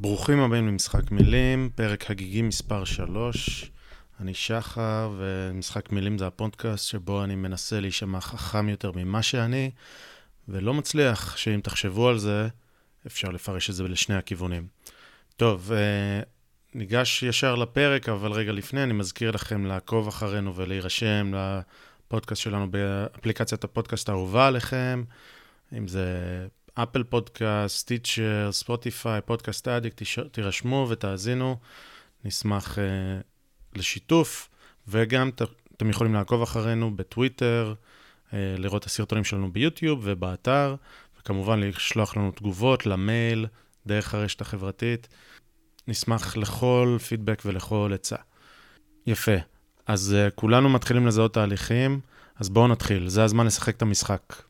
ברוכים הבאים למשחק מילים, פרק חגיגי מספר 3. אני שחר, ומשחק מילים זה הפודקאסט שבו אני מנסה להישמע חכם יותר ממה שאני, ולא מצליח שאם תחשבו על זה, אפשר לפרש את זה לשני הכיוונים. טוב, אה, ניגש ישר לפרק, אבל רגע לפני אני מזכיר לכם לעקוב אחרינו ולהירשם לפודקאסט שלנו באפליקציית הפודקאסט האהובה עליכם, אם זה אפל פודקאסט, טיצ'ר, ספוטיפיי, פודקאסט אדיק, תירשמו ותאזינו, נשמח uh, לשיתוף, וגם ת, אתם יכולים לעקוב אחרינו בטוויטר, uh, לראות את הסרטונים שלנו ביוטיוב ובאתר, וכמובן לשלוח לנו תגובות למייל, דרך הרשת החברתית. נשמח לכל פידבק ולכל עצה. יפה. אז uh, כולנו מתחילים לזהות תהליכים, אז בואו נתחיל, זה הזמן לשחק את המשחק.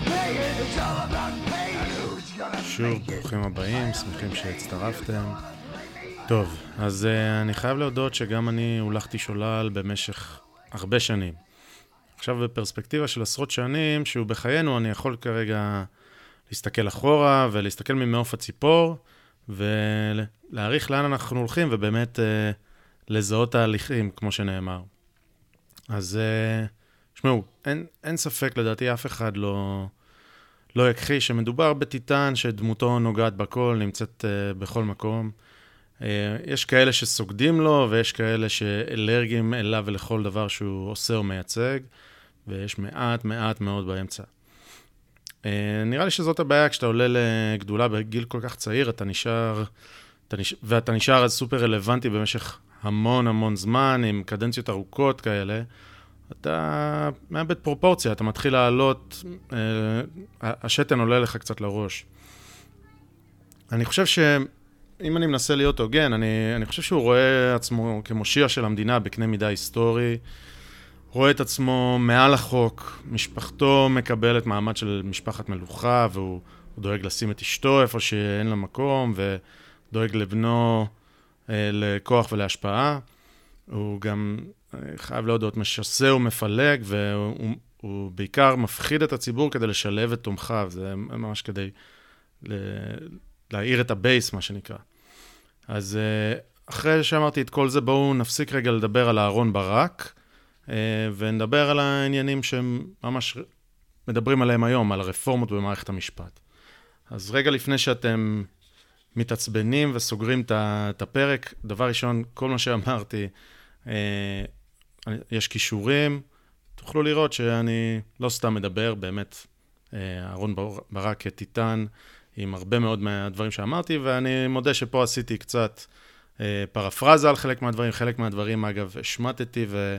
שוב, ברוכים הבאים, שמחים שהצטרפתם. טוב, אז uh, אני חייב להודות שגם אני הולכתי שולל במשך הרבה שנים. עכשיו בפרספקטיבה של עשרות שנים, שהוא בחיינו, אני יכול כרגע להסתכל אחורה ולהסתכל ממעוף הציפור ולהעריך לאן אנחנו הולכים ובאמת uh, לזהות תהליכים, כמו שנאמר. אז uh, שמעו, אין, אין ספק, לדעתי אף אחד לא, לא יכחיש שמדובר בטיטן שדמותו נוגעת בכל, נמצאת uh, בכל מקום. Uh, יש כאלה שסוגדים לו, ויש כאלה שאלרגיים אליו ולכל דבר שהוא עושה או מייצג, ויש מעט מעט מאוד באמצע. Uh, נראה לי שזאת הבעיה, כשאתה עולה לגדולה בגיל כל כך צעיר, אתה נשאר, אתה נשאר ואתה נשאר אז סופר רלוונטי במשך המון המון זמן, עם קדנציות ארוכות כאלה, אתה מאבד פרופורציה, אתה מתחיל לעלות, אה, השתן עולה לך קצת לראש. אני חושב שאם אני מנסה להיות הוגן, אני, אני חושב שהוא רואה עצמו כמושיע של המדינה בקנה מידה היסטורי, רואה את עצמו מעל החוק, משפחתו מקבלת מעמד של משפחת מלוכה, והוא דואג לשים את אשתו איפה שאין לה מקום, ודואג לבנו אה, לכוח ולהשפעה. הוא גם, חייב להודות, משסה ומפלג, והוא בעיקר מפחיד את הציבור כדי לשלהב את תומכיו, זה ממש כדי להעיר את ה base, מה שנקרא. אז אה, אחרי שאמרתי את כל זה, בואו נפסיק רגע לדבר על אהרון ברק, ונדבר על העניינים שהם ממש מדברים עליהם היום, על הרפורמות במערכת המשפט. אז רגע לפני שאתם מתעצבנים וסוגרים את הפרק. דבר ראשון, כל מה שאמרתי, אה, יש כישורים, תוכלו לראות שאני לא סתם מדבר, באמת, אה, אהרון ברק כטיטן, עם הרבה מאוד מהדברים שאמרתי, ואני מודה שפה עשיתי קצת אה, פרפרזה על חלק מהדברים. חלק מהדברים, אגב, השמטתי ו...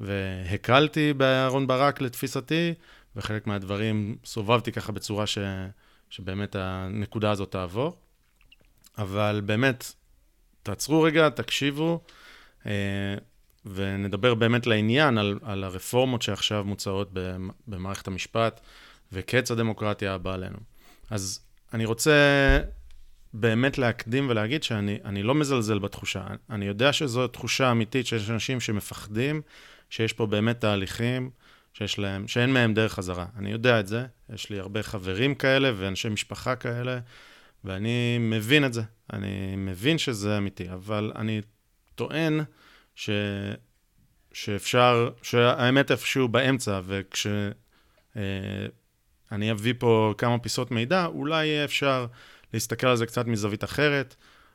והקלתי באהרון ברק לתפיסתי, וחלק מהדברים סובבתי ככה בצורה ש... שבאמת הנקודה הזאת תעבור. אבל באמת, תעצרו רגע, תקשיבו, אה, ונדבר באמת לעניין על, על הרפורמות שעכשיו מוצעות במערכת המשפט וקץ הדמוקרטיה הבא עלינו. אז אני רוצה באמת להקדים ולהגיד שאני לא מזלזל בתחושה. אני יודע שזו תחושה אמיתית שיש אנשים שמפחדים, שיש פה באמת תהליכים שיש להם, שאין מהם דרך חזרה. אני יודע את זה, יש לי הרבה חברים כאלה ואנשי משפחה כאלה, ואני מבין את זה, אני מבין שזה אמיתי, אבל אני טוען ש... שאפשר, שהאמת איפשהו באמצע, וכשאני אה, אביא פה כמה פיסות מידע, אולי יהיה אפשר להסתכל על זה קצת מזווית אחרת.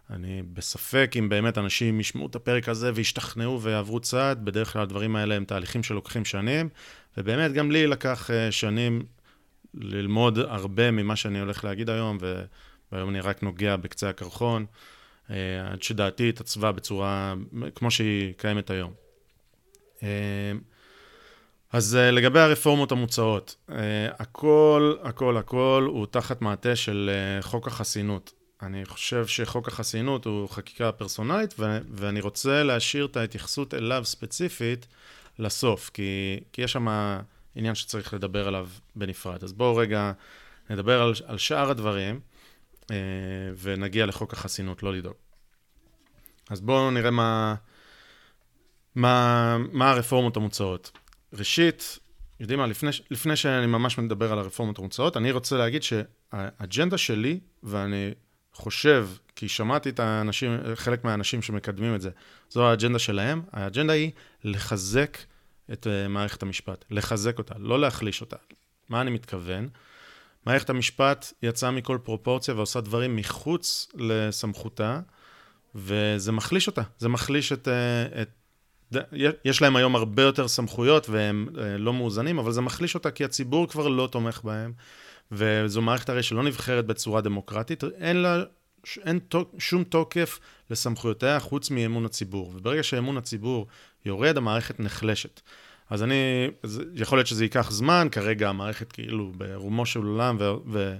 אני בספק אם באמת אנשים ישמעו את הפרק הזה וישתכנעו ויעברו צעד, בדרך כלל הדברים האלה הם תהליכים שלוקחים שנים, ובאמת גם לי לקח אה, שנים ללמוד הרבה ממה שאני הולך להגיד היום. והיום אני רק נוגע בקצה הקרחון, אה, עד שדעתי התעצבה בצורה כמו שהיא קיימת היום. אה, אז אה, לגבי הרפורמות המוצעות, הכל, הכל, הכל הוא תחת מעטה של חוק החסינות. אני חושב שחוק החסינות הוא חקיקה פרסונלית, ו- ואני רוצה להשאיר את ההתייחסות אליו ספציפית לסוף, כי, כי יש שם עניין שצריך לדבר עליו בנפרד. אז בואו רגע נדבר על, על שאר הדברים, אה, ונגיע לחוק החסינות, לא לדאוג. אז בואו נראה מה, מה, מה הרפורמות המוצעות. ראשית, יודעים מה, לפני, לפני שאני ממש מדבר על הרפורמות המוצעות, אני רוצה להגיד שהאג'נדה שלי, ואני חושב, כי שמעתי את האנשים, חלק מהאנשים שמקדמים את זה, זו האג'נדה שלהם, האג'נדה היא לחזק את uh, מערכת המשפט, לחזק אותה, לא להחליש אותה. מה אני מתכוון? מערכת המשפט יצאה מכל פרופורציה ועושה דברים מחוץ לסמכותה, וזה מחליש אותה, זה מחליש את, uh, את יש להם היום הרבה יותר סמכויות והם אה, לא מאוזנים, אבל זה מחליש אותה כי הציבור כבר לא תומך בהם, וזו מערכת הרי שלא נבחרת בצורה דמוקרטית, אין לה אין שום תוקף לסמכויותיה חוץ מאמון הציבור. וברגע שאמון הציבור יורד, המערכת נחלשת. אז אני, יכול להיות שזה ייקח זמן, כרגע המערכת כאילו ברומו של עולם ו, ו,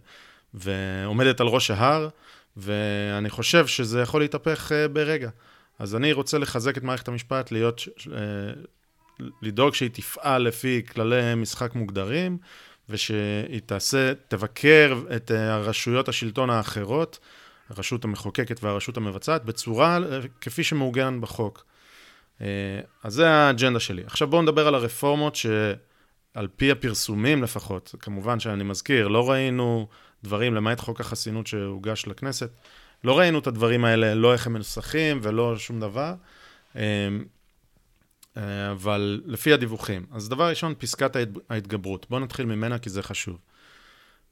ועומדת על ראש ההר, ואני חושב שזה יכול להתהפך אה, ברגע. אז אני רוצה לחזק את מערכת המשפט, להיות, אה, לדאוג שהיא תפעל לפי כללי משחק מוגדרים, ושהיא תעשה, תבקר את אה, הרשויות השלטון האחרות, הרשות המחוקקת והרשות המבצעת, בצורה אה, כפי שמעוגן בחוק. אז זה האג'נדה שלי. עכשיו בואו נדבר על הרפורמות שעל פי הפרסומים לפחות, כמובן שאני מזכיר, לא ראינו דברים, למעט חוק החסינות שהוגש לכנסת, לא ראינו את הדברים האלה, לא איך הם מנוסחים ולא שום דבר, אמ, אה, אבל לפי הדיווחים. אז דבר ראשון, פסקת ההתגברות. בואו נתחיל ממנה כי זה חשוב.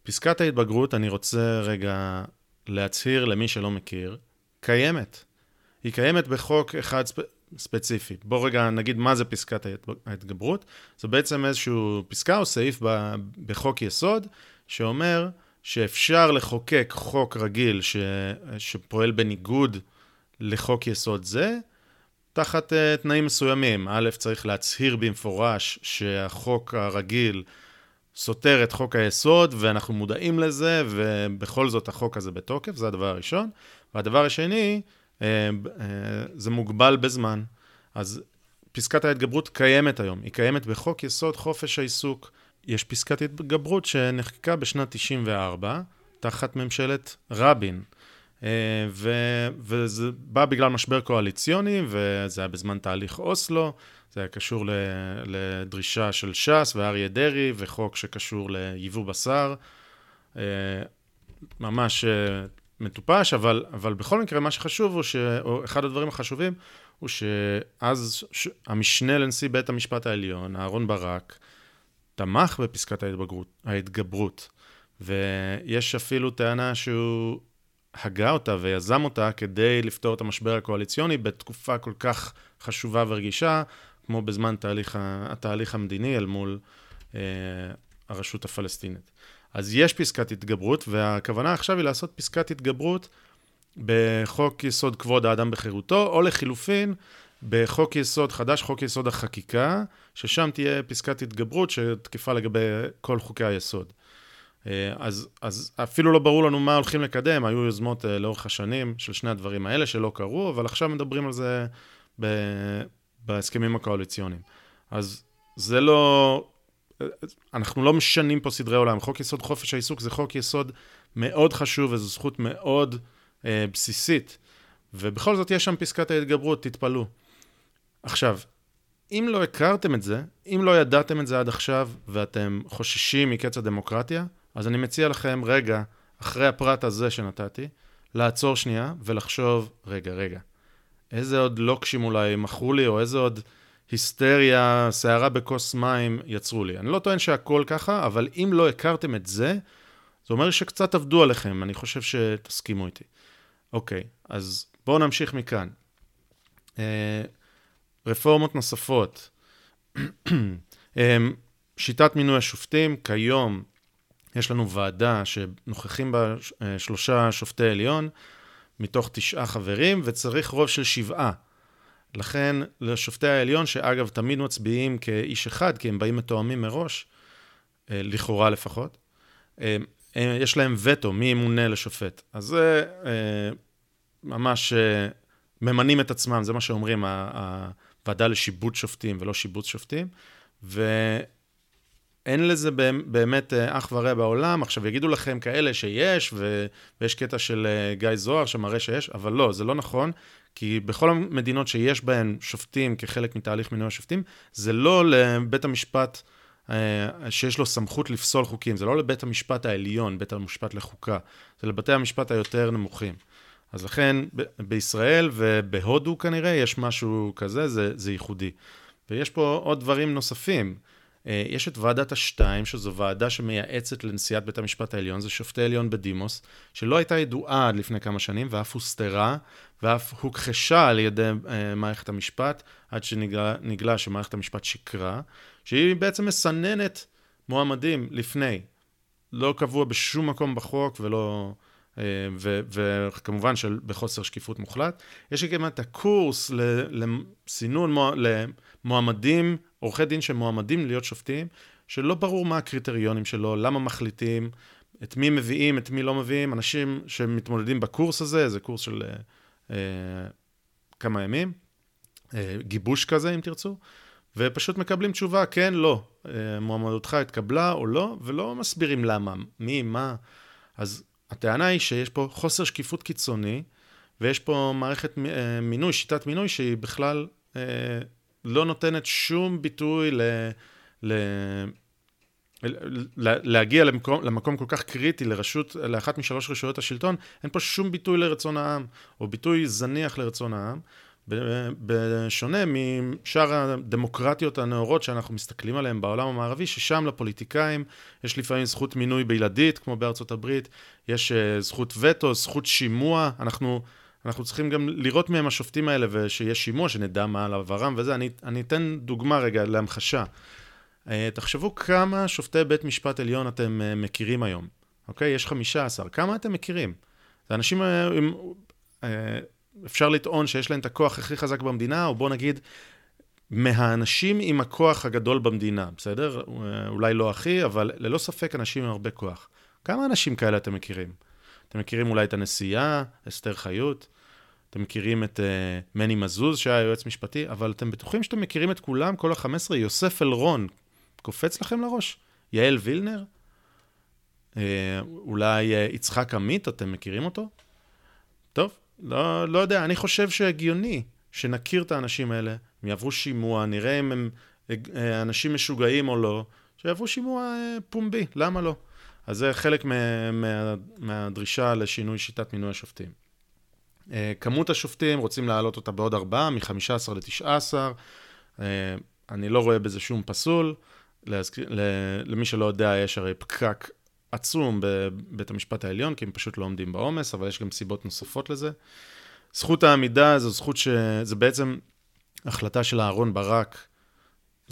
פסקת ההתבגרות, אני רוצה רגע להצהיר למי שלא מכיר, קיימת. היא קיימת בחוק אחד ספ... ספציפי. בואו רגע נגיד מה זה פסקת ההתגברות. זה בעצם איזשהו פסקה או סעיף בחוק יסוד שאומר שאפשר לחוקק חוק רגיל ש... שפועל בניגוד לחוק יסוד זה, תחת uh, תנאים מסוימים. א', צריך להצהיר במפורש שהחוק הרגיל סותר את חוק היסוד, ואנחנו מודעים לזה, ובכל זאת החוק הזה בתוקף, זה הדבר הראשון. והדבר השני, uh, uh, זה מוגבל בזמן. אז פסקת ההתגברות קיימת היום, היא קיימת בחוק יסוד חופש העיסוק. יש פסקת התגברות שנחקקה בשנת 94, תחת ממשלת רבין. אה, ו, וזה בא בגלל משבר קואליציוני, וזה היה בזמן תהליך אוסלו, זה היה קשור לדרישה של ש"ס ואריה דרעי, וחוק שקשור ליבוא בשר. אה, ממש אה, מטופש, אבל, אבל בכל מקרה, מה שחשוב הוא ש... או אחד הדברים החשובים, הוא שאז המשנה לנשיא בית המשפט העליון, אהרן ברק, תמך בפסקת ההתבגרות, ההתגברות, ויש אפילו טענה שהוא הגה אותה ויזם אותה כדי לפתור את המשבר הקואליציוני בתקופה כל כך חשובה ורגישה, כמו בזמן תהליך, התהליך המדיני אל מול אה, הרשות הפלסטינית. אז יש פסקת התגברות, והכוונה עכשיו היא לעשות פסקת התגברות בחוק יסוד כבוד האדם בחירותו, או לחילופין, בחוק יסוד חדש, חוק יסוד החקיקה, ששם תהיה פסקת התגברות שתקפה לגבי כל חוקי היסוד. אה, אז, אז אפילו לא ברור לנו מה הולכים לקדם, היו יוזמות אה, לאורך השנים של שני הדברים האלה שלא קרו, אבל עכשיו מדברים על זה ב, בהסכמים הקואליציוניים. אז זה לא... אנחנו לא משנים פה סדרי עולם. חוק יסוד חופש העיסוק זה חוק יסוד מאוד חשוב וזו זכות מאוד אה, בסיסית, ובכל זאת יש שם פסקת ההתגברות, תתפלאו. עכשיו, אם לא הכרתם את זה, אם לא ידעתם את זה עד עכשיו, ואתם חוששים מקץ הדמוקרטיה, אז אני מציע לכם רגע, אחרי הפרט הזה שנתתי, לעצור שנייה ולחשוב, רגע, רגע, איזה עוד לוקשים אולי מכרו לי, או איזה עוד היסטריה, סערה בכוס מים יצרו לי. אני לא טוען שהכל ככה, אבל אם לא הכרתם את זה, זה אומר שקצת עבדו עליכם, אני חושב שתסכימו איתי. אוקיי, אז בואו נמשיך מכאן. רפורמות נוספות. אמ, שיטת מינוי השופטים, כיום יש לנו ועדה שנוכחים בה אה, שלושה שופטי עליון מתוך תשעה חברים, וצריך רוב של שבעה. לכן לשופטי העליון, שאגב תמיד מצביעים כאיש אחד, כי הם באים מתואמים מראש, אה, לכאורה לפחות, אה, אה, יש להם וטו, מי ימונה לשופט. אז זה ממש ממנים את עצמם, זה מה שאומרים, הוועדה לשיבוט שופטים ולא שיבוץ שופטים, ואין לזה באמת אח ורע בעולם. עכשיו, יגידו לכם כאלה שיש, ו... ויש קטע של גיא זוהר שמראה שיש, אבל לא, זה לא נכון, כי בכל המדינות שיש בהן שופטים כחלק מתהליך מינוי השופטים, זה לא לבית המשפט... אה, שיש לו סמכות לפסול חוקים. זה לא לבית המשפט העליון, בית המשפט לחוקה, זה לבתי המשפט היותר נמוכים. אז לכן בישראל ובהודו כנראה יש משהו כזה, זה, זה ייחודי. ויש פה עוד דברים נוספים. אה, יש את ועדת השתיים, שזו ועדה שמייעצת לנשיאת בית המשפט העליון, זה שופטי עליון בדימוס, שלא הייתה ידועה עד לפני כמה שנים, ואף הוסתרה, ואף הוכחשה על ידי uh, מערכת המשפט, עד שנגלה שמערכת המשפט שקרה. שהיא בעצם מסננת מועמדים לפני. לא קבוע בשום מקום בחוק ולא... אה, וכמובן שבחוסר שקיפות מוחלט. יש גם את הקורס לסינון למועמדים, עורכי דין שמועמדים להיות שופטים, שלא ברור מה הקריטריונים שלו, למה מחליטים, את מי מביאים, את מי לא מביאים. אנשים שמתמודדים בקורס הזה, זה קורס של אה, כמה ימים, אה, גיבוש כזה אם תרצו. ופשוט מקבלים תשובה, כן, לא. מועמדותך התקבלה או לא, ולא מסבירים למה, מי, מה. אז הטענה היא שיש פה חוסר שקיפות קיצוני, ויש פה מערכת אה, מינוי, שיטת מינוי, שהיא בכלל אה, לא נותנת שום ביטוי ל... ל להגיע למקום, למקום כל כך קריטי, לרשות, לאחת משלוש רשויות השלטון, אין פה שום ביטוי לרצון העם, או ביטוי זניח לרצון העם. בשונה משאר הדמוקרטיות הנאורות שאנחנו מסתכלים עליהן בעולם המערבי, ששם לפוליטיקאים יש לפעמים זכות מינוי בלעדית, כמו בארצות הברית, יש אה, זכות וטו, זכות שימוע, אנחנו, אנחנו צריכים גם לראות מהם השופטים האלה ושיש שימוע, שנדע מה על עברם וזה. אני, אני אתן דוגמה רגע להמחשה. אה, תחשבו כמה שופטי בית משפט עליון אתם אה, מכירים היום, אוקיי? יש 15, כמה אתם מכירים? זה אנשים עם... אפשר לטעון שיש להם את הכוח הכי חזק במדינה, או בוא נגיד, מהאנשים עם הכוח הגדול במדינה, בסדר? אולי לא הכי, אבל ללא ספק אנשים עם הרבה כוח. כמה אנשים כאלה אתם מכירים? אתם מכירים אולי את הנשיאה, אסתר חיות? אתם מכירים את uh, מני מזוז, שהיה יועץ משפטי, אבל אתם בטוחים שאתם מכירים את כולם, כל ה-15? יוסף אלרון, קופץ לכם לראש? יעל וילנר? Uh, אולי uh, יצחק עמית, אתם מכירים אותו? טוב, לא, לא יודע, אני חושב שהגיוני שנכיר את האנשים האלה, הם יעברו שימוע, נראה אם הם אה, אנשים משוגעים או לא, שיעברו שימוע אה, פומבי, למה לא? אז זה חלק מה, מה, מהדרישה לשינוי שיטת מינוי השופטים. אה, כמות השופטים, רוצים להעלות אותה בעוד ארבעה, מ-15 ל-19. אני לא רואה בזה שום פסול. להזכיר, למי שלא יודע, יש הרי פקק עצום בבית המשפט העליון, כי הם פשוט לא עומדים בעומס, אבל יש גם סיבות נוספות לזה. זכות העמידה זו זכות ש... זה בעצם החלטה של אהרון ברק,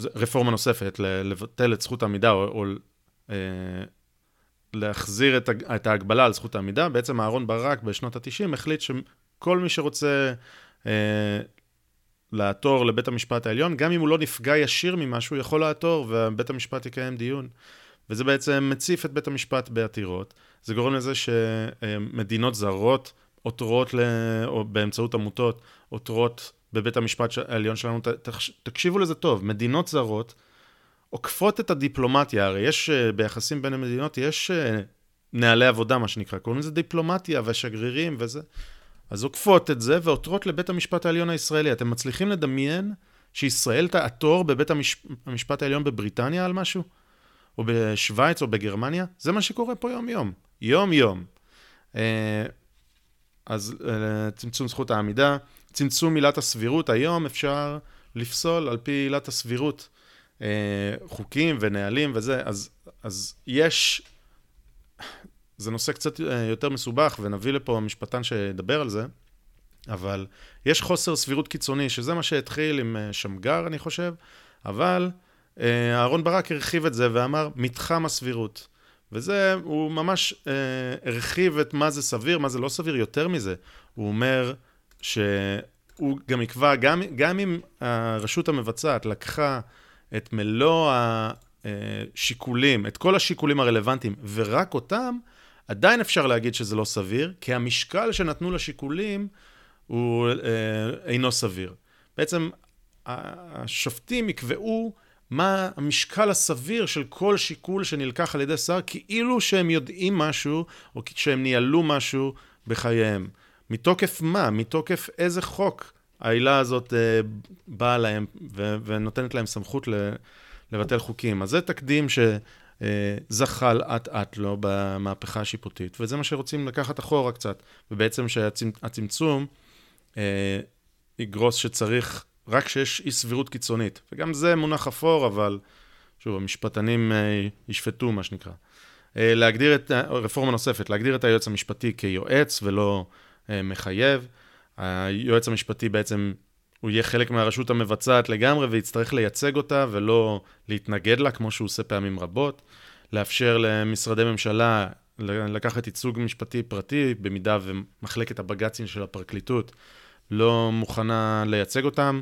רפורמה נוספת, לבטל את זכות העמידה או, או אה, להחזיר את, את ההגבלה על זכות העמידה. בעצם אהרון ברק בשנות ה-90 החליט שכל מי שרוצה אה, לעתור לבית המשפט העליון, גם אם הוא לא נפגע ישיר ממשהו, יכול לעתור ובית המשפט יקיים דיון. וזה בעצם מציף את בית המשפט בעתירות. זה גורם לזה שמדינות זרות עותרות, או באמצעות עמותות, עותרות בבית המשפט העליון שלנו. תקשיבו לזה טוב, מדינות זרות עוקפות את הדיפלומטיה, הרי יש, אה, ביחסים בין המדינות, יש אה, נהלי עבודה, מה שנקרא, קוראים לזה דיפלומטיה והשגרירים וזה. אז עוקפות את זה ועותרות לבית המשפט העליון הישראלי. אתם מצליחים לדמיין שישראל תעתור בבית המשפט העליון בבריטניה על משהו? או בשוויץ או בגרמניה, זה מה שקורה פה יום-יום. יום-יום. אה, אז אה, צמצום זכות העמידה, צמצום עילת הסבירות, היום אפשר לפסול על פי עילת הסבירות אה, חוקים ונהלים וזה, אז, אז יש, זה נושא קצת יותר מסובך ונביא לפה משפטן שידבר על זה, אבל יש חוסר סבירות קיצוני, שזה מה שהתחיל עם שמגר, אני חושב, אבל אה, אהרון ברק הרחיב את זה ואמר מתחם הסבירות. וזה, הוא ממש אה, הרחיב את מה זה סביר, מה זה לא סביר, יותר מזה. הוא אומר שהוא גם יקבע, גם, גם אם הרשות המבצעת לקחה את מלוא השיקולים, את כל השיקולים הרלוונטיים, ורק אותם, עדיין אפשר להגיד שזה לא סביר, כי המשקל שנתנו לשיקולים הוא אה, אינו סביר. בעצם השופטים יקבעו מה המשקל הסביר של כל שיקול שנלקח על ידי שר, כאילו שהם יודעים משהו, או שהם ניהלו משהו בחייהם. מתוקף מה? מתוקף איזה חוק העילה הזאת אה, באה להם ו- ונותנת להם סמכות ל- לבטל חוקים. אז זה תקדים שזחל אה, אט-אט לו במהפכה השיפוטית, וזה מה שרוצים לקחת אחורה קצת, ובעצם שהצמצום אה, יגרוס שצריך רק כשיש אי סבירות קיצונית. וגם זה מונח אפור, אבל שוב, המשפטנים אה, ישפטו, מה שנקרא. אה, להגדיר את, רפורמה נוספת, להגדיר את היועץ המשפטי כיועץ ולא אה, מחייב. היועץ המשפטי בעצם, הוא יהיה חלק מהרשות המבצעת לגמרי ויצטרך לייצג אותה ולא להתנגד לה, כמו שהוא עושה פעמים רבות. לאפשר למשרדי ממשלה לקחת ייצוג משפטי פרטי, במידה ומחלקת הבג"צים של הפרקליטות לא מוכנה לייצג אותם.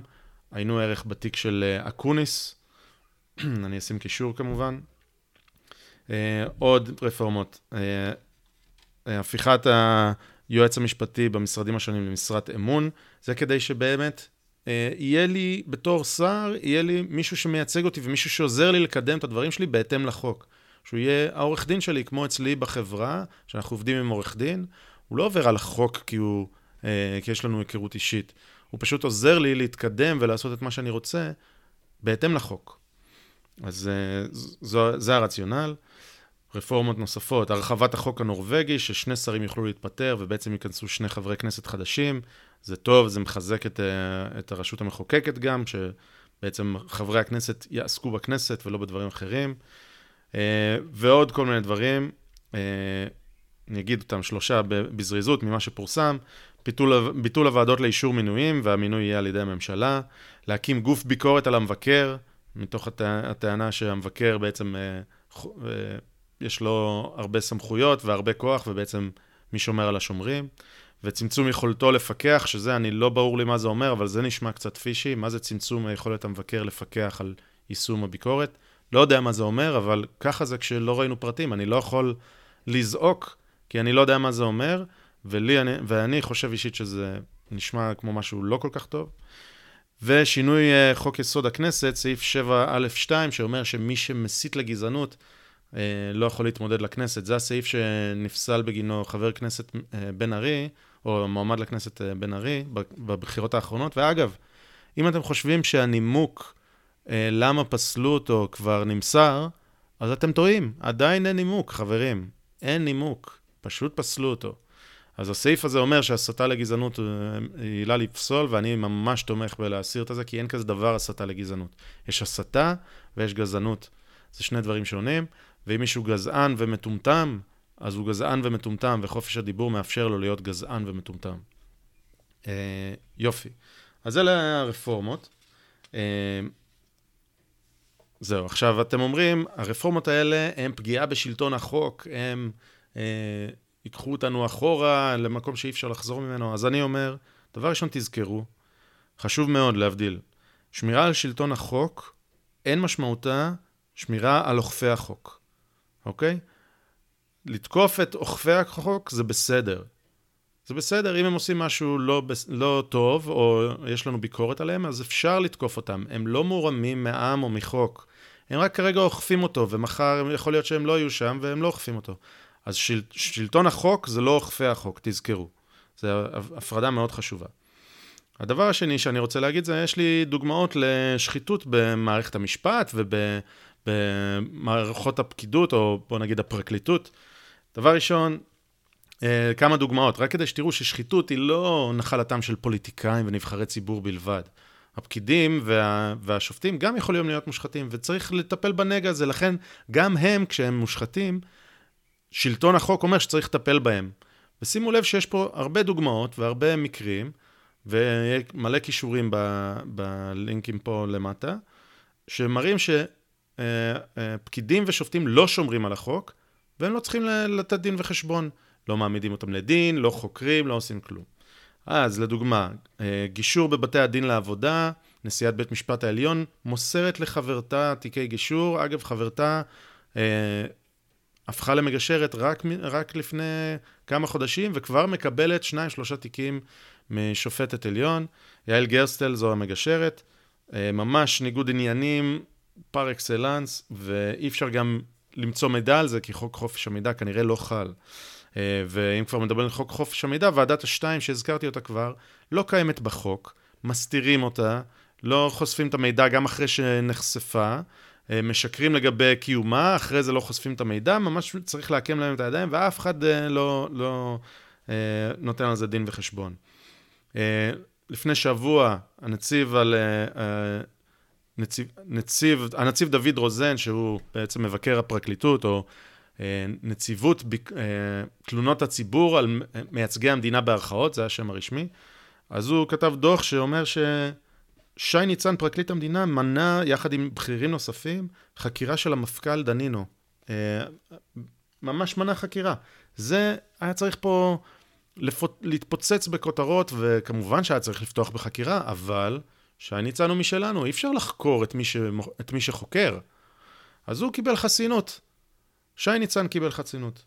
היינו ערך בתיק של אה, אקוניס, אני אשים קישור כמובן. אה, עוד רפורמות, אה, הפיכת היועץ המשפטי במשרדים השונים למשרת אמון, זה כדי שבאמת יהיה לי בתור שר, יהיה לי מישהו שמייצג אותי ומישהו שעוזר לי לקדם את הדברים שלי בהתאם לחוק. שהוא יהיה העורך דין שלי, כמו אצלי בחברה, שאנחנו עובדים עם עורך דין, הוא לא עובר על החוק כי, הוא, כי יש לנו היכרות אישית. הוא פשוט עוזר לי להתקדם ולעשות את מה שאני רוצה בהתאם לחוק. אז אה, זו, זה הרציונל. רפורמות נוספות, הרחבת החוק הנורבגי, ששני שרים יוכלו להתפטר ובעצם ייכנסו שני חברי כנסת חדשים. זה טוב, זה מחזק את, אה, את הרשות המחוקקת גם, שבעצם חברי הכנסת יעסקו בכנסת ולא בדברים אחרים. אה, ועוד כל מיני דברים, אני אגיד אותם שלושה בזריזות ממה שפורסם. ביטול, ביטול הוועדות לאישור מינויים, והמינוי יהיה על ידי הממשלה, להקים גוף ביקורת על המבקר, מתוך הט... הטענה שהמבקר בעצם, אה, אה, יש לו הרבה סמכויות והרבה כוח, ובעצם מי שומר על השומרים, וצמצום יכולתו לפקח, שזה, אני לא ברור לי מה זה אומר, אבל זה נשמע קצת פישי, מה זה צמצום היכולת המבקר לפקח על יישום הביקורת. לא יודע מה זה אומר, אבל ככה זה כשלא ראינו פרטים, אני לא יכול לזעוק, כי אני לא יודע מה זה אומר. ולי, אני, ואני חושב אישית שזה נשמע כמו משהו לא כל כך טוב. ושינוי uh, חוק יסוד הכנסת, סעיף 7א2, שאומר שמי שמסית לגזענות uh, לא יכול להתמודד לכנסת. זה הסעיף שנפסל בגינו חבר כנסת uh, בן ארי, או מועמד לכנסת uh, בן ארי, בבחירות האחרונות. ואגב, אם אתם חושבים שהנימוק uh, למה פסלו אותו כבר נמסר, אז אתם טועים. עדיין אין נימוק, חברים. אין נימוק. פשוט פסלו אותו. אז הסעיף הזה אומר שהסתה לגזענות היא עילה לפסול, ואני ממש תומך בלהסיר את זה, כי אין כזה דבר הסתה לגזענות. יש הסתה ויש גזענות. זה שני דברים שונים, ואם מישהו גזען ומטומטם, אז הוא גזען ומטומטם, וחופש הדיבור מאפשר לו להיות גזען ומטומטם. אה, יופי. אז אלה הרפורמות. אה, זהו, עכשיו אתם אומרים, הרפורמות האלה הן פגיעה בשלטון החוק, הן... אה, ייקחו אותנו אחורה למקום שאי אפשר לחזור ממנו. אז אני אומר, דבר ראשון, תזכרו, חשוב מאוד להבדיל. שמירה על שלטון החוק, אין משמעותה שמירה על אוכפי החוק, אוקיי? לתקוף את אוכפי החוק זה בסדר. זה בסדר, אם הם עושים משהו לא, לא טוב, או יש לנו ביקורת עליהם, אז אפשר לתקוף אותם. הם לא מורמים מעם או מחוק. הם רק כרגע אוכפים אותו, ומחר יכול להיות שהם לא יהיו שם, והם לא אוכפים אותו. אז של, שלטון החוק זה לא אוכפי החוק, תזכרו. זו הפרדה מאוד חשובה. הדבר השני שאני רוצה להגיד זה, יש לי דוגמאות לשחיתות במערכת המשפט ובמערכות הפקידות, או בוא נגיד הפרקליטות. דבר ראשון, אה, כמה דוגמאות, רק כדי שתראו ששחיתות היא לא נחלתם של פוליטיקאים ונבחרי ציבור בלבד. הפקידים וה, והשופטים גם יכולים להיות מושחתים, וצריך לטפל בנגע הזה, לכן גם הם, כשהם מושחתים, שלטון החוק אומר שצריך לטפל בהם. ושימו לב שיש פה הרבה דוגמאות והרבה מקרים, ויהיה מלא כישורים בלינקים פה למטה, שמראים שפקידים ושופטים לא שומרים על החוק, והם לא צריכים לתת דין וחשבון. לא מעמידים אותם לדין, לא חוקרים, לא עושים כלום. אז לדוגמה, גישור בבתי הדין לעבודה, נשיאת בית משפט העליון, מוסרת לחברתה תיקי גישור. אגב, חברתה אה, הפכה למגשרת רק, רק לפני כמה חודשים, וכבר מקבלת שניים, שלושה תיקים משופטת עליון. יעל גרסטל זו המגשרת. אה, ממש ניגוד עניינים פר אקסלנס, ואי אפשר גם למצוא מידע על זה, כי חוק חופש המידע כנראה לא חל. אה, ואם כבר מדברים על חוק חופש המידע, ועדת השתיים, שהזכרתי אותה כבר, לא קיימת בחוק, מסתירים אותה, לא חושפים את המידע גם אחרי שנחשפה, משקרים לגבי קיומה, אחרי זה לא חושפים את המידע, ממש צריך לעקם להם את הידיים, ואף אחד לא, לא נותן על זה דין וחשבון. לפני שבוע, הנציב על... נציב, נציב, הנציב דוד רוזן, שהוא בעצם מבקר הפרקליטות, או אה, נציבות ביק, אה, תלונות הציבור על מייצגי המדינה בערכאות, זה השם הרשמי, אז הוא כתב דוח שאומר ששי ניצן, פרקליט המדינה, מנע, יחד עם בכירים נוספים, חקירה של המפכ"ל דנינו. אה, ממש מנע חקירה. זה, היה צריך פה לפות, להתפוצץ בכותרות, וכמובן שהיה צריך לפתוח בחקירה, אבל... שי ניצן הוא משלנו, אי אפשר לחקור את מי, ש... את מי שחוקר. אז הוא קיבל חסינות. שי ניצן קיבל חסינות.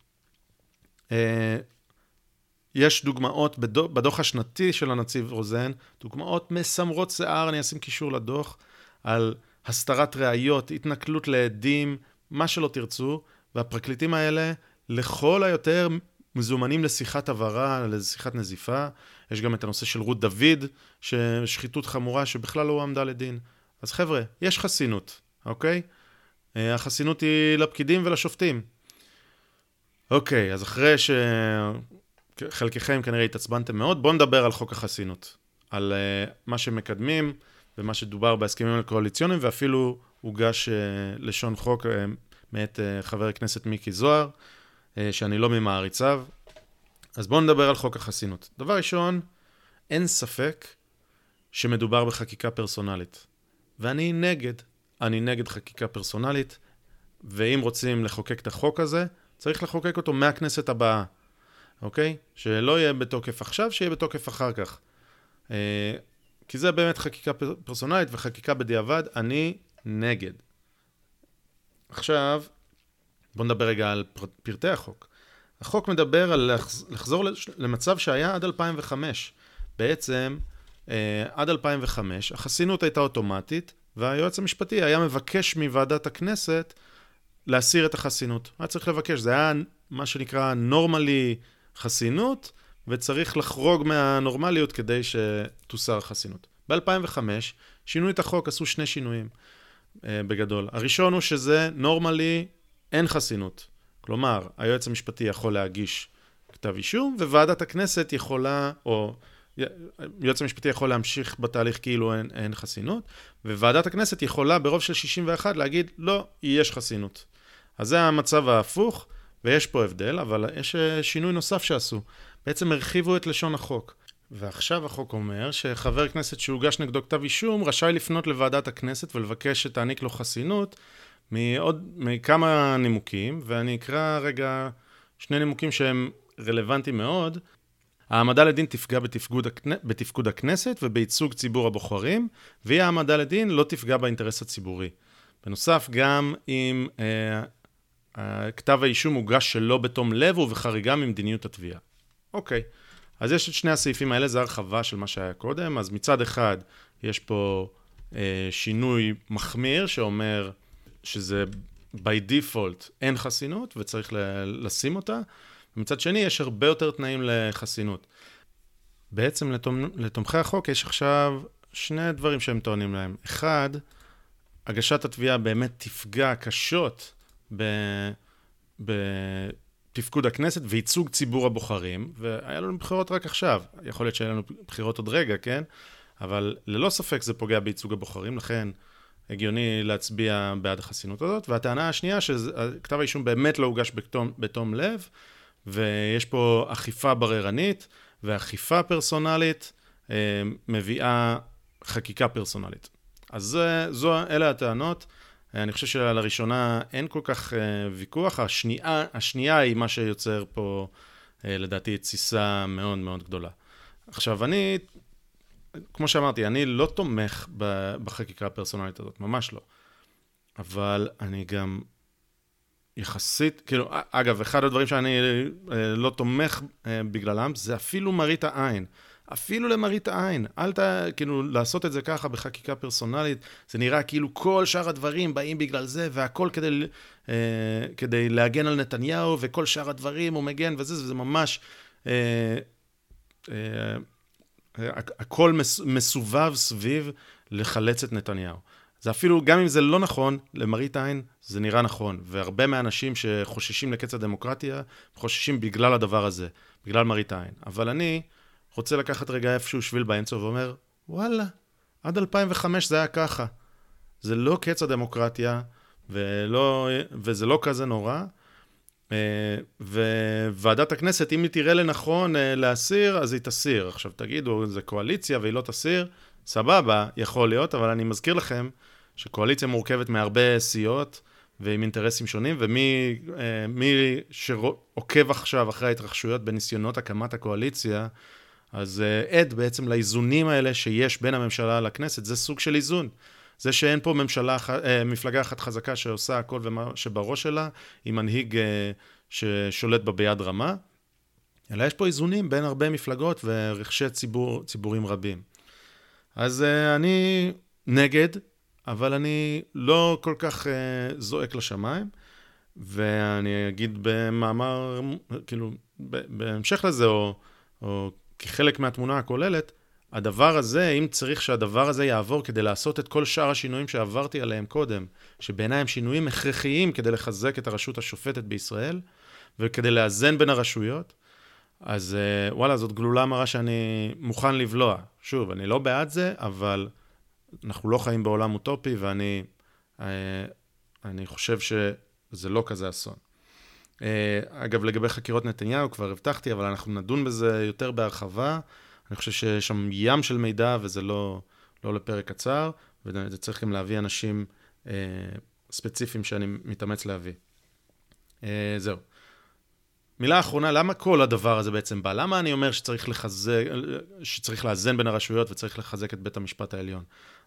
יש דוגמאות בדוח, בדוח השנתי של הנציב רוזן, דוגמאות מסמרות שיער, אני אשים קישור לדוח, על הסתרת ראיות, התנכלות לעדים, מה שלא תרצו, והפרקליטים האלה, לכל היותר מזומנים לשיחת הבהרה, לשיחת נזיפה. יש גם את הנושא של רות דוד, שחיתות חמורה שבכלל לא עמדה לדין. אז חבר'ה, יש חסינות, אוקיי? אה, החסינות היא לפקידים ולשופטים. אוקיי, אז אחרי שחלקכם כנראה התעצבנתם מאוד, בואו נדבר על חוק החסינות. על uh, מה שמקדמים ומה שדובר בהסכמים הקואליציוניים, ואפילו הוגש uh, לשון חוק uh, מאת uh, חבר הכנסת מיקי זוהר. אה, שאני לא ממעריציו. אז בואו נדבר על חוק החסינות. דבר ראשון, אין ספק שמדובר בחקיקה פרסונלית. ואני נגד. אני נגד חקיקה פרסונלית, ואם רוצים לחוקק את החוק הזה, צריך לחוקק אותו מהכנסת הבאה, אוקיי? שלא יהיה בתוקף עכשיו, שיהיה בתוקף אחר כך. אה, כי זה באמת חקיקה פרסונלית וחקיקה בדיעבד, אני נגד. עכשיו, בואו נדבר רגע על פרטי החוק. החוק מדבר על לחזור למצב שהיה עד 2005. בעצם, אה, עד 2005 החסינות הייתה אוטומטית, והיועץ המשפטי היה מבקש מוועדת הכנסת להסיר את החסינות. היה צריך לבקש, זה היה מה שנקרא נורמלי חסינות, וצריך לחרוג מהנורמליות כדי שתוסר החסינות. ב-2005 שינו את החוק, עשו שני שינויים אה, בגדול. הראשון הוא שזה נורמלי אין חסינות. כלומר, היועץ המשפטי יכול להגיש כתב אישום, וועדת הכנסת יכולה, או היועץ המשפטי יכול להמשיך בתהליך כאילו אין, אין חסינות, וועדת הכנסת יכולה ברוב של 61 להגיד, לא, יש חסינות. אז זה המצב ההפוך, ויש פה הבדל, אבל יש אה, שינוי נוסף שעשו. בעצם הרחיבו את לשון החוק. ועכשיו החוק אומר שחבר כנסת שהוגש נגדו כתב אישום רשאי לפנות לוועדת הכנסת ולבקש שתעניק לו חסינות מעוד, מכמה נימוקים, ואני אקרא רגע שני נימוקים שהם רלוונטיים מאוד. העמדה לדין תפגע בתפקוד, הכנ... בתפקוד הכנסת ובייצוג ציבור הבוחרים, והיא העמדה לדין לא תפגע באינטרס הציבורי. בנוסף, גם אם אה, כתב האישום הוגש שלא בתום לב ובחריגה ממדיניות התביעה. אוקיי, אז יש את שני הסעיפים האלה, זה הרחבה של מה שהיה קודם. אז מצד אחד, יש פה אה, שינוי מחמיר שאומר שזה by default אין חסינות וצריך לשים אותה, ומצד שני יש הרבה יותר תנאים לחסינות. בעצם לתומ... לתומכי החוק יש עכשיו שני דברים שהם טוענים להם. אחד, הגשת התביעה באמת תפגע קשות. בתפקוד הכנסת וייצוג ציבור הבוחרים, והיה לנו בחירות רק עכשיו. יכול להיות שהיו לנו בחירות עוד רגע, כן? אבל ללא ספק זה פוגע בייצוג הבוחרים, לכן הגיוני להצביע בעד החסינות הזאת. והטענה השנייה, שכתב האישום באמת לא הוגש בתום, בתום לב, ויש פה אכיפה בררנית, ואכיפה פרסונלית אה, מביאה חקיקה פרסונלית. אז זו, אלה הטענות. אני חושב שלראשונה אין כל כך אה, ויכוח. השנייה, השנייה היא מה שיוצר פה, אה, לדעתי, תסיסה מאוד מאוד גדולה. עכשיו, אני כמו שאמרתי, אני לא תומך בחקיקה הפרסונלית הזאת, ממש לא. אבל אני גם יחסית, כאילו, אגב, אחד הדברים שאני אה, לא תומך בגללם, זה אפילו מראית העין. אפילו למראית העין. אל ת... כאילו, לעשות את זה ככה בחקיקה פרסונלית, זה נראה כאילו כל שאר הדברים באים בגלל זה, והכל כדי, אה, כדי להגן על נתניהו, וכל שאר הדברים הוא מגן וזה, זה ממש... אה, אה, הכל מסובב סביב לחלץ את נתניהו. זה אפילו, גם אם זה לא נכון, למראית עין זה נראה נכון. והרבה מהאנשים שחוששים לקץ הדמוקרטיה, חוששים בגלל הדבר הזה, בגלל מראית עין. אבל אני רוצה לקחת רגע איפשהו שביל באמצע ואומר, וואלה, עד 2005 זה היה ככה. זה לא קץ הדמוקרטיה, ולא, וזה לא כזה נורא. אה, וועדת הכנסת, אם היא תראה לנכון אה, להסיר, אז היא תסיר. עכשיו תגידו, זה קואליציה והיא לא תסיר, סבבה, יכול להיות, אבל אני מזכיר לכם שקואליציה מורכבת מהרבה סיעות ועם אינטרסים שונים, ומי אה, שעוקב עכשיו אחרי ההתרחשויות בניסיונות הקמת הקואליציה, אז עד בעצם לאיזונים האלה שיש בין הממשלה לכנסת, זה סוג של איזון. זה שאין פה ממשלה, מפלגה אחת חזקה שעושה הכל ומה שבראש שלה, עם מנהיג ששולט בה ביד רמה, אלא יש פה איזונים בין הרבה מפלגות ורכשי ציבור, ציבורים רבים. אז אני נגד, אבל אני לא כל כך זועק לשמיים, ואני אגיד במאמר, כאילו, בהמשך לזה, או, או כחלק מהתמונה הכוללת, הדבר הזה, אם צריך שהדבר הזה יעבור כדי לעשות את כל שאר השינויים שעברתי עליהם קודם, שבעיניי הם שינויים הכרחיים כדי לחזק את הרשות השופטת בישראל, וכדי לאזן בין הרשויות, אז אה, וואלה, זאת גלולה מרה שאני מוכן לבלוע. שוב, אני לא בעד זה, אבל אנחנו לא חיים בעולם אוטופי, ואני אה, אני חושב שזה לא כזה אסון. אה, אגב, לגבי חקירות נתניהו, כבר הבטחתי, אבל אנחנו נדון בזה יותר בהרחבה. אני חושב שיש שם ים של מידע, וזה לא, לא לפרק קצר, וזה צריך גם להביא אנשים אה, ספציפיים שאני מתאמץ להביא. אה, זהו. מילה אחרונה, למה כל הדבר הזה בעצם בא? למה אני אומר שצריך לחזק, שצריך לאזן בין הרשויות וצריך לחזק את בית המשפט העליון?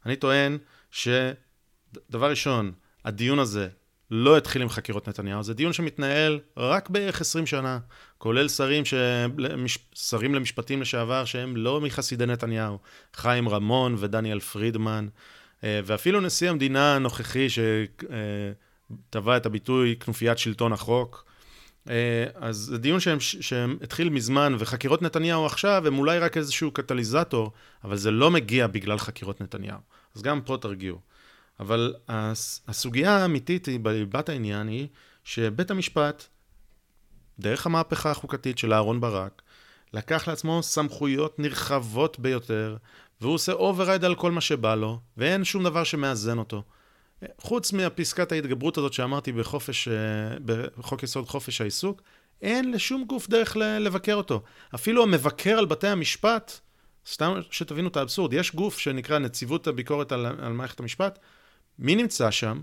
אני טוען שדבר ראשון, הדיון הזה לא התחיל עם חקירות נתניהו, זה דיון שמתנהל רק בערך 20 שנה, כולל שרים, ש... שרים למשפטים לשעבר שהם לא מחסידי נתניהו, חיים רמון ודניאל פרידמן, אה, ואפילו נשיא המדינה הנוכחי שטבע את הביטוי כנופיית שלטון החוק, אה, אז זה דיון שהם, שהם התחיל מזמן, וחקירות נתניהו עכשיו הם אולי רק איזשהו קטליזטור, אבל זה לא מגיע בגלל חקירות נתניהו. אז גם פה תרגיעו. אבל הסוגיה האמיתית היא, בליבת העניין היא, שבית המשפט, דרך המהפכה החוקתית של אהרן ברק, לקח לעצמו סמכויות נרחבות ביותר, והוא עושה override על כל מה שבא לו, ואין שום דבר שמאזן אותו. חוץ מהפסקת ההתגברות הזאת שאמרתי בחופש, אה, בחוק יסוד חופש העיסוק, אין לשום גוף דרך לבקר אותו. אפילו המבקר על בתי המשפט, סתם שתבינו את האבסורד, יש גוף שנקרא נציבות הביקורת על, על מערכת המשפט, מי נמצא שם?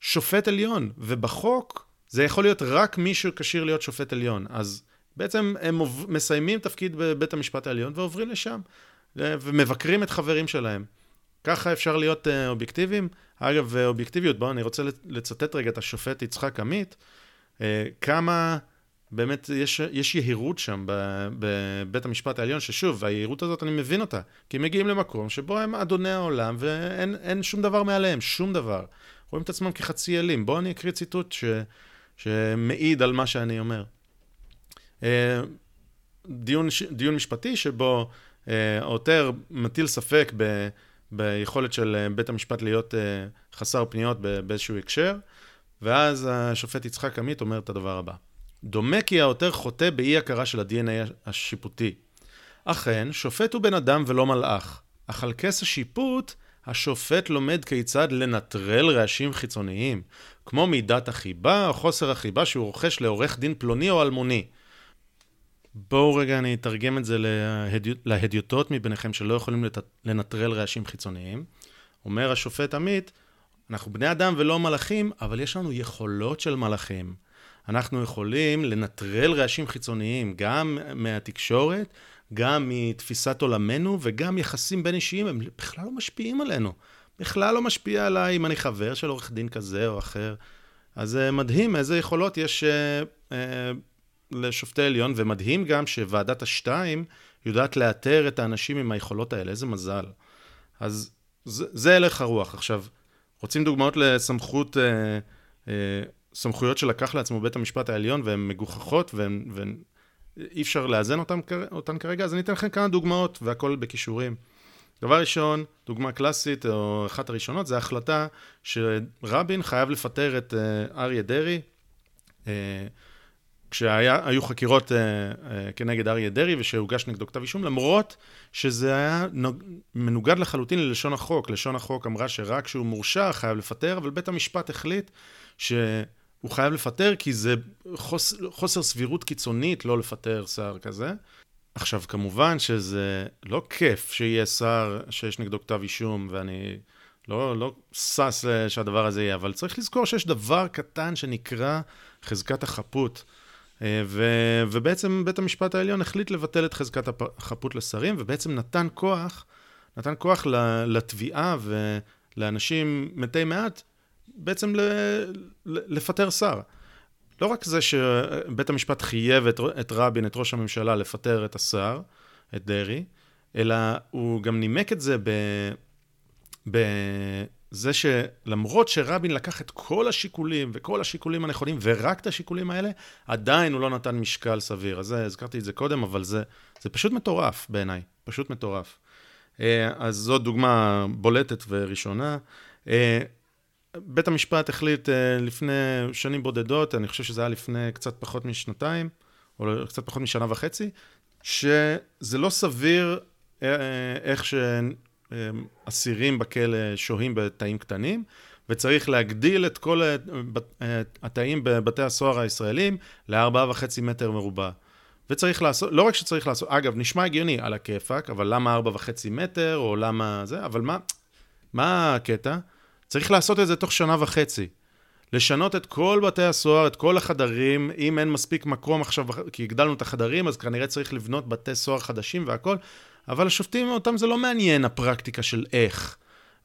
שופט עליון, ובחוק זה יכול להיות רק מי שכשיר להיות שופט עליון. אז בעצם הם מסיימים תפקיד בבית המשפט העליון ועוברים לשם, ומבקרים את חברים שלהם. ככה אפשר להיות uh, אובייקטיביים. אגב, אובייקטיביות, בואו, אני רוצה לצטט רגע את השופט יצחק עמית, uh, כמה באמת יש, יש יהירות שם בבית המשפט העליון, ששוב, היהירות הזאת, אני מבין אותה, כי הם מגיעים למקום שבו הם אדוני העולם ואין שום דבר מעליהם, שום דבר. רואים את עצמם כחצי אלים. בואו אני אקריא ציטוט ש, שמעיד על מה שאני אומר. Uh, דיון, דיון משפטי שבו העותר מטיל ספק ב... ביכולת של אה, בית המשפט להיות אה, חסר פניות באיזשהו הקשר, ואז השופט יצחק עמית אומר את הדבר הבא: דומה כי העותר חוטא באי הכרה של ה-DNA השיפוטי. אכן, שופט הוא בן אדם ולא מלאך, אך על כס השיפוט, השופט לומד כיצד לנטרל רעשים חיצוניים, כמו מידת החיבה או חוסר החיבה שהוא רוכש לעורך דין פלוני או אלמוני. בואו רגע אני אתרגם את זה להדיוטות מביניכם שלא יכולים לנטרל רעשים חיצוניים. אומר השופט עמית, אנחנו בני אדם ולא מלאכים, אבל יש לנו יכולות של מלאכים. אנחנו יכולים לנטרל רעשים חיצוניים גם מהתקשורת, גם מתפיסת עולמנו וגם יחסים בין אישיים, הם בכלל לא משפיעים עלינו. בכלל לא משפיע עליי אם אני חבר של עורך דין כזה או אחר. אז זה מדהים איזה יכולות יש אה, אה, לשופטי עליון, ומדהים גם שוועדת השתיים יודעת לאתר את האנשים עם היכולות האלה, איזה מזל. אז זה, זה הלך הרוח. עכשיו, רוצים דוגמאות לסמכות, אה, אה, סמכויות שלקח לעצמו בית המשפט העליון, והן מגוחכות, ואי אפשר לאזן אותן, אותן כרגע, אז אני אתן לכם כמה דוגמאות, והכל בכישורים. דבר ראשון, דוגמה קלאסית, או אחת הראשונות, זה החלטה שרבין חייב לפטר את אה, אריה דרעי. אה, כשהיו חקירות אה, אה, כנגד אריה דרעי ושהוגש נגדו כתב אישום, למרות שזה היה נוג... מנוגד לחלוטין ללשון החוק. לשון החוק אמרה שרק כשהוא מורשע חייב לפטר, אבל בית המשפט החליט שהוא חייב לפטר כי זה חוס... חוסר סבירות קיצונית לא לפטר שר כזה. עכשיו, כמובן שזה לא כיף שיהיה שר שיש נגדו כתב אישום, ואני לא, לא שש שהדבר הזה יהיה, אבל צריך לזכור שיש דבר קטן שנקרא חזקת החפות. אה, ו, ובעצם בית המשפט העליון החליט לבטל את חזקת החפות לשרים, ובעצם נתן כוח, נתן כוח לתביעה ולאנשים מתי מעט, בעצם לפטר שר. לא רק זה שבית המשפט חייב את, את רבין, את ראש הממשלה, לפטר את השר, את דרעי, אלא הוא גם נימק את זה ב... בזה שלמרות שרבין לקח את כל השיקולים וכל השיקולים הנכונים ורק את השיקולים האלה, עדיין הוא לא נתן משקל סביר. אז הזכרתי את זה קודם, אבל זה, זה פשוט מטורף בעיניי, פשוט מטורף. אה, אז זאת דוגמה בולטת וראשונה. אה, בית המשפט החליט אה, לפני שנים בודדות, אני חושב שזה היה לפני קצת פחות משנתיים, או קצת פחות משנה וחצי, שזה לא סביר איך שאסירים בכלא שוהים בתאים קטנים, וצריך להגדיל את כל התאים בבתי הסוהר הישראלים לארבעה וחצי מטר מרובע. וצריך לעשות, לא רק שצריך לעשות, אגב, נשמע הגיוני, על הכיפאק, אבל למה ארבע וחצי מטר, או למה זה, אבל מה, מה הקטע? צריך לעשות את זה תוך שנה וחצי. לשנות את כל בתי הסוהר, את כל החדרים, אם אין מספיק מקום עכשיו, כי הגדלנו את החדרים, אז כנראה צריך לבנות בתי סוהר חדשים והכל, אבל השופטים, אותם זה לא מעניין הפרקטיקה של איך,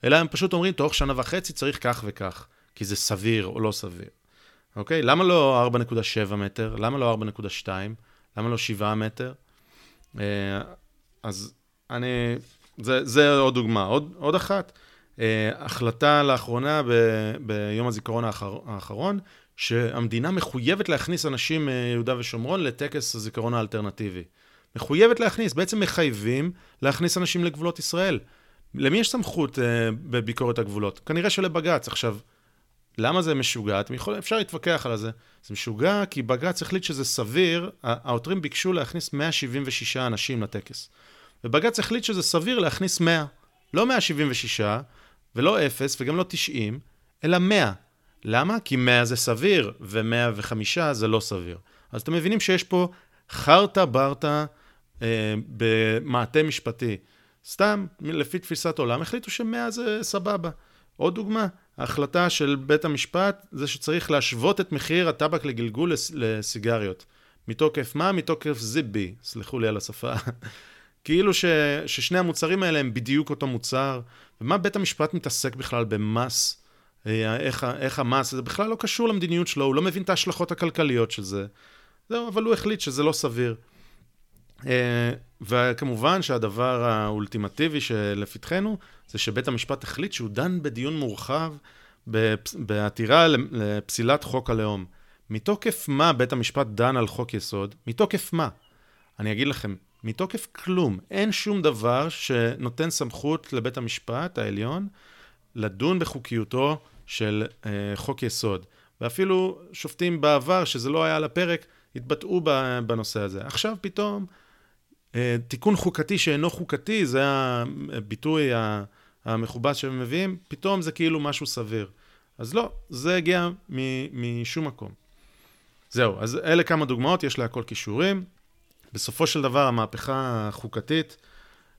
אלא הם פשוט אומרים, תוך שנה וחצי צריך כך וכך, כי זה סביר או לא סביר. אוקיי? למה לא 4.7 מטר? למה לא 4.2? למה לא 7 מטר? אה, אז אני... זה, זה עוד דוגמה. עוד, עוד אחת. אה, החלטה לאחרונה ב, ביום הזיכרון האחר, האחרון, שהמדינה מחויבת להכניס אנשים מיהודה ושומרון לטקס הזיכרון האלטרנטיבי. מחויבת להכניס, בעצם מחייבים להכניס אנשים לגבולות ישראל. למי יש סמכות uh, בביקורת הגבולות? כנראה שלבג"ץ. עכשיו, למה זה משוגע? יכול, אפשר להתווכח על זה. זה משוגע כי בג"ץ החליט שזה סביר, העותרים ביקשו להכניס 176 אנשים לטקס. ובג"ץ החליט שזה סביר להכניס 100. לא 176, ולא 0 וגם לא 90, אלא 100. למה? כי 100 זה סביר, ו-105 זה לא סביר. אז אתם מבינים שיש פה חרטה ברטה אה, במעטה משפטי. סתם, לפי תפיסת עולם, החליטו ש-100 זה סבבה. עוד דוגמה, ההחלטה של בית המשפט זה שצריך להשוות את מחיר הטבק לגלגול לסיגריות. מתוקף מה? מתוקף זיבי, סלחו לי על השפה. כאילו ש, ששני המוצרים האלה הם בדיוק אותו מוצר, ומה בית המשפט מתעסק בכלל במס, אה, איך, איך המס, זה בכלל לא קשור למדיניות שלו, הוא לא מבין את ההשלכות הכלכליות של זה. זהו, אבל הוא החליט שזה לא סביר. אה, וכמובן שהדבר האולטימטיבי שלפתחנו, זה שבית המשפט החליט שהוא דן בדיון מורחב בעתירה לפסילת חוק הלאום. מתוקף מה בית המשפט דן על חוק יסוד? מתוקף מה? אני אגיד לכם, מתוקף כלום. אין שום דבר שנותן סמכות לבית המשפט העליון לדון בחוקיותו של אה, חוק יסוד. ואפילו שופטים בעבר, שזה לא היה על הפרק, התבטאו בנושא הזה. עכשיו פתאום אה, תיקון חוקתי שאינו חוקתי, זה הביטוי המכובס שהם מביאים, פתאום זה כאילו משהו סביר. אז לא, זה הגיע משום מקום. זהו, אז אלה כמה דוגמאות, יש להכל כישורים. בסופו של דבר המהפכה החוקתית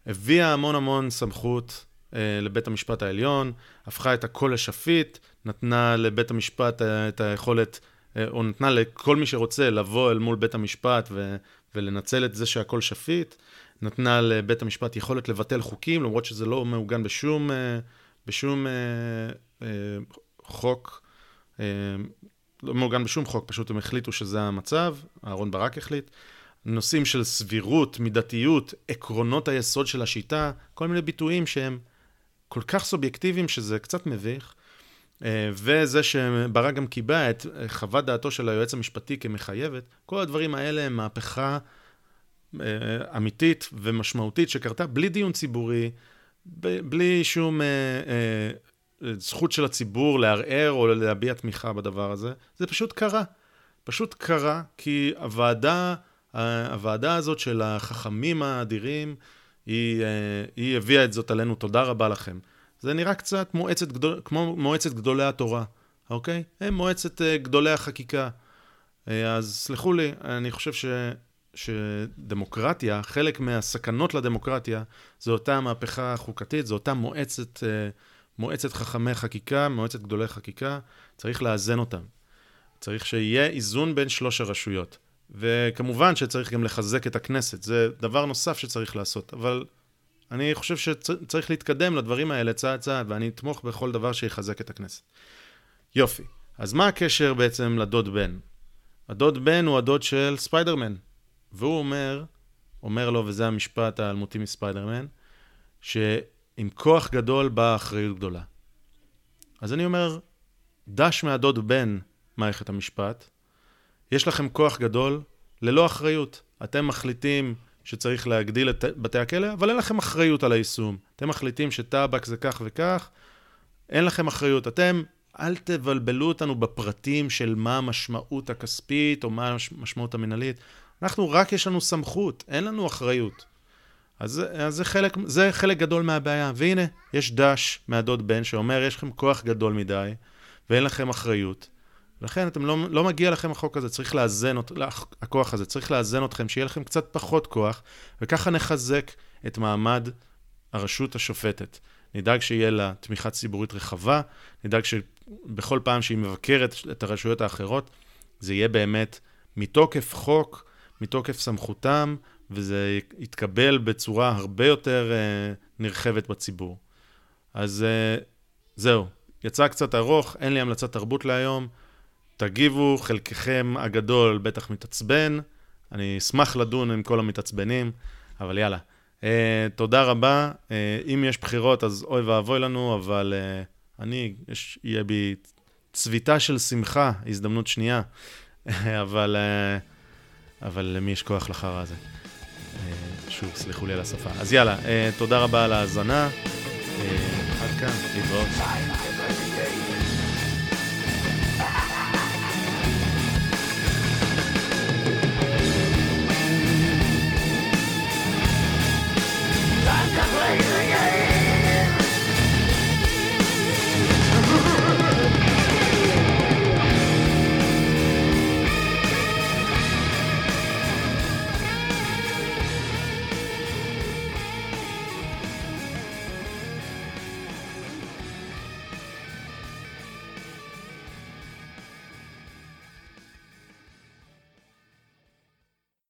הביאה המון המון סמכות אה, לבית המשפט העליון, הפכה את הכל לשפיט, נתנה לבית המשפט אה, את היכולת, אה, או נתנה לכל מי שרוצה לבוא אל מול בית המשפט ו, ולנצל את זה שהכל שפיט, נתנה לבית המשפט יכולת לבטל חוקים, למרות שזה לא מעוגן בשום, אה, בשום אה, אה, חוק, לא מעוגן בשום חוק, פשוט הם החליטו שזה המצב, אהרן ברק החליט. נושאים של סבירות, מידתיות, עקרונות היסוד של השיטה, כל מיני ביטויים שהם כל כך סובייקטיביים שזה קצת מביך. וזה שברק גם קיבע את חוות דעתו של היועץ המשפטי כמחייבת, כל הדברים האלה הם מהפכה אה, אמיתית ומשמעותית שקרתה בלי דיון ציבורי, בלי שום אה, אה, זכות של הציבור לערער או להביע תמיכה בדבר הזה. זה פשוט קרה. פשוט קרה כי הוועדה, הוועדה הזאת של החכמים האדירים, היא, היא הביאה את זאת עלינו, תודה רבה לכם. זה נראה קצת מועצת גדול, כמו מועצת גדולי התורה, אוקיי? הם מועצת גדולי החקיקה. אז סלחו לי, אני חושב ש... שדמוקרטיה, חלק מהסכנות לדמוקרטיה, זו אותה מהפכה חוקתית, זו אותה מועצת, אה, מועצת חכמי חקיקה, מועצת גדולי חקיקה, צריך לאזן אותם. צריך שיהיה איזון בין שלוש הרשויות. וכמובן שצריך גם לחזק את הכנסת, זה דבר נוסף שצריך לעשות, אבל אני חושב שצריך להתקדם לדברים האלה צעד צעד, ואני אתמוך בכל דבר שיחזק את הכנסת. יופי. אז מה הקשר בעצם לדוד בן? הדוד בן הוא הדוד של ספיידרמן, והוא אומר, אומר לו, וזה המשפט האלמותי מספיידרמן, שעם כוח גדול באה אחריות גדולה. אז אני אומר, דש מהדוד בן מערכת המשפט, יש לכם כוח גדול ללא אחריות. אתם מחליטים שצריך להגדיל את בתי הכלא, אבל אין לכם אחריות על היישום. אתם מחליטים שטאבק זה כך וכך, אין לכם אחריות. אתם, אל תבלבלו אותנו בפרטים של מה המשמעות הכספית או מה המשמעות המנהלית. אנחנו רק יש לנו סמכות, אין לנו אחריות. אז, אז זה, חלק, זה חלק גדול מהבעיה. והנה, יש דש מהדוד בן שאומר, יש לכם כוח גדול מדי, ואין לכם אחריות. לכן אתם לא, לא מגיע לכם החוק הזה, צריך לאזן, הכוח הזה, צריך לאזן אתכם, שיהיה לכם קצת פחות כוח, וככה נחזק את מעמד הרשות השופטת. נדאג שיהיה לה תמיכה ציבורית רחבה, נדאג שבכל פעם שהיא מבקרת את הרשויות האחרות, זה יהיה באמת מתוקף חוק, מתוקף סמכותם, וזה יתקבל בצורה הרבה יותר uh, נרחבת בציבור. אז uh, זהו, יצא קצת ארוך, אין לי המלצת תרבות להיום. תגיבו, חלקכם הגדול בטח מתעצבן, אני אשמח לדון עם כל המתעצבנים, אבל יאללה. Uh, תודה רבה. Uh, אם יש בחירות, אז אוי ואבוי לנו, אבל uh, אני, יש, יהיה בי צביטה של שמחה, הזדמנות שנייה. אבל... Uh, אבל למי יש כוח לחרא הזה? אה, שוב, סלחו לי על השפה. אז יאללה, אה, תודה רבה על ההאזנה. אה, עד כאן, להתראות.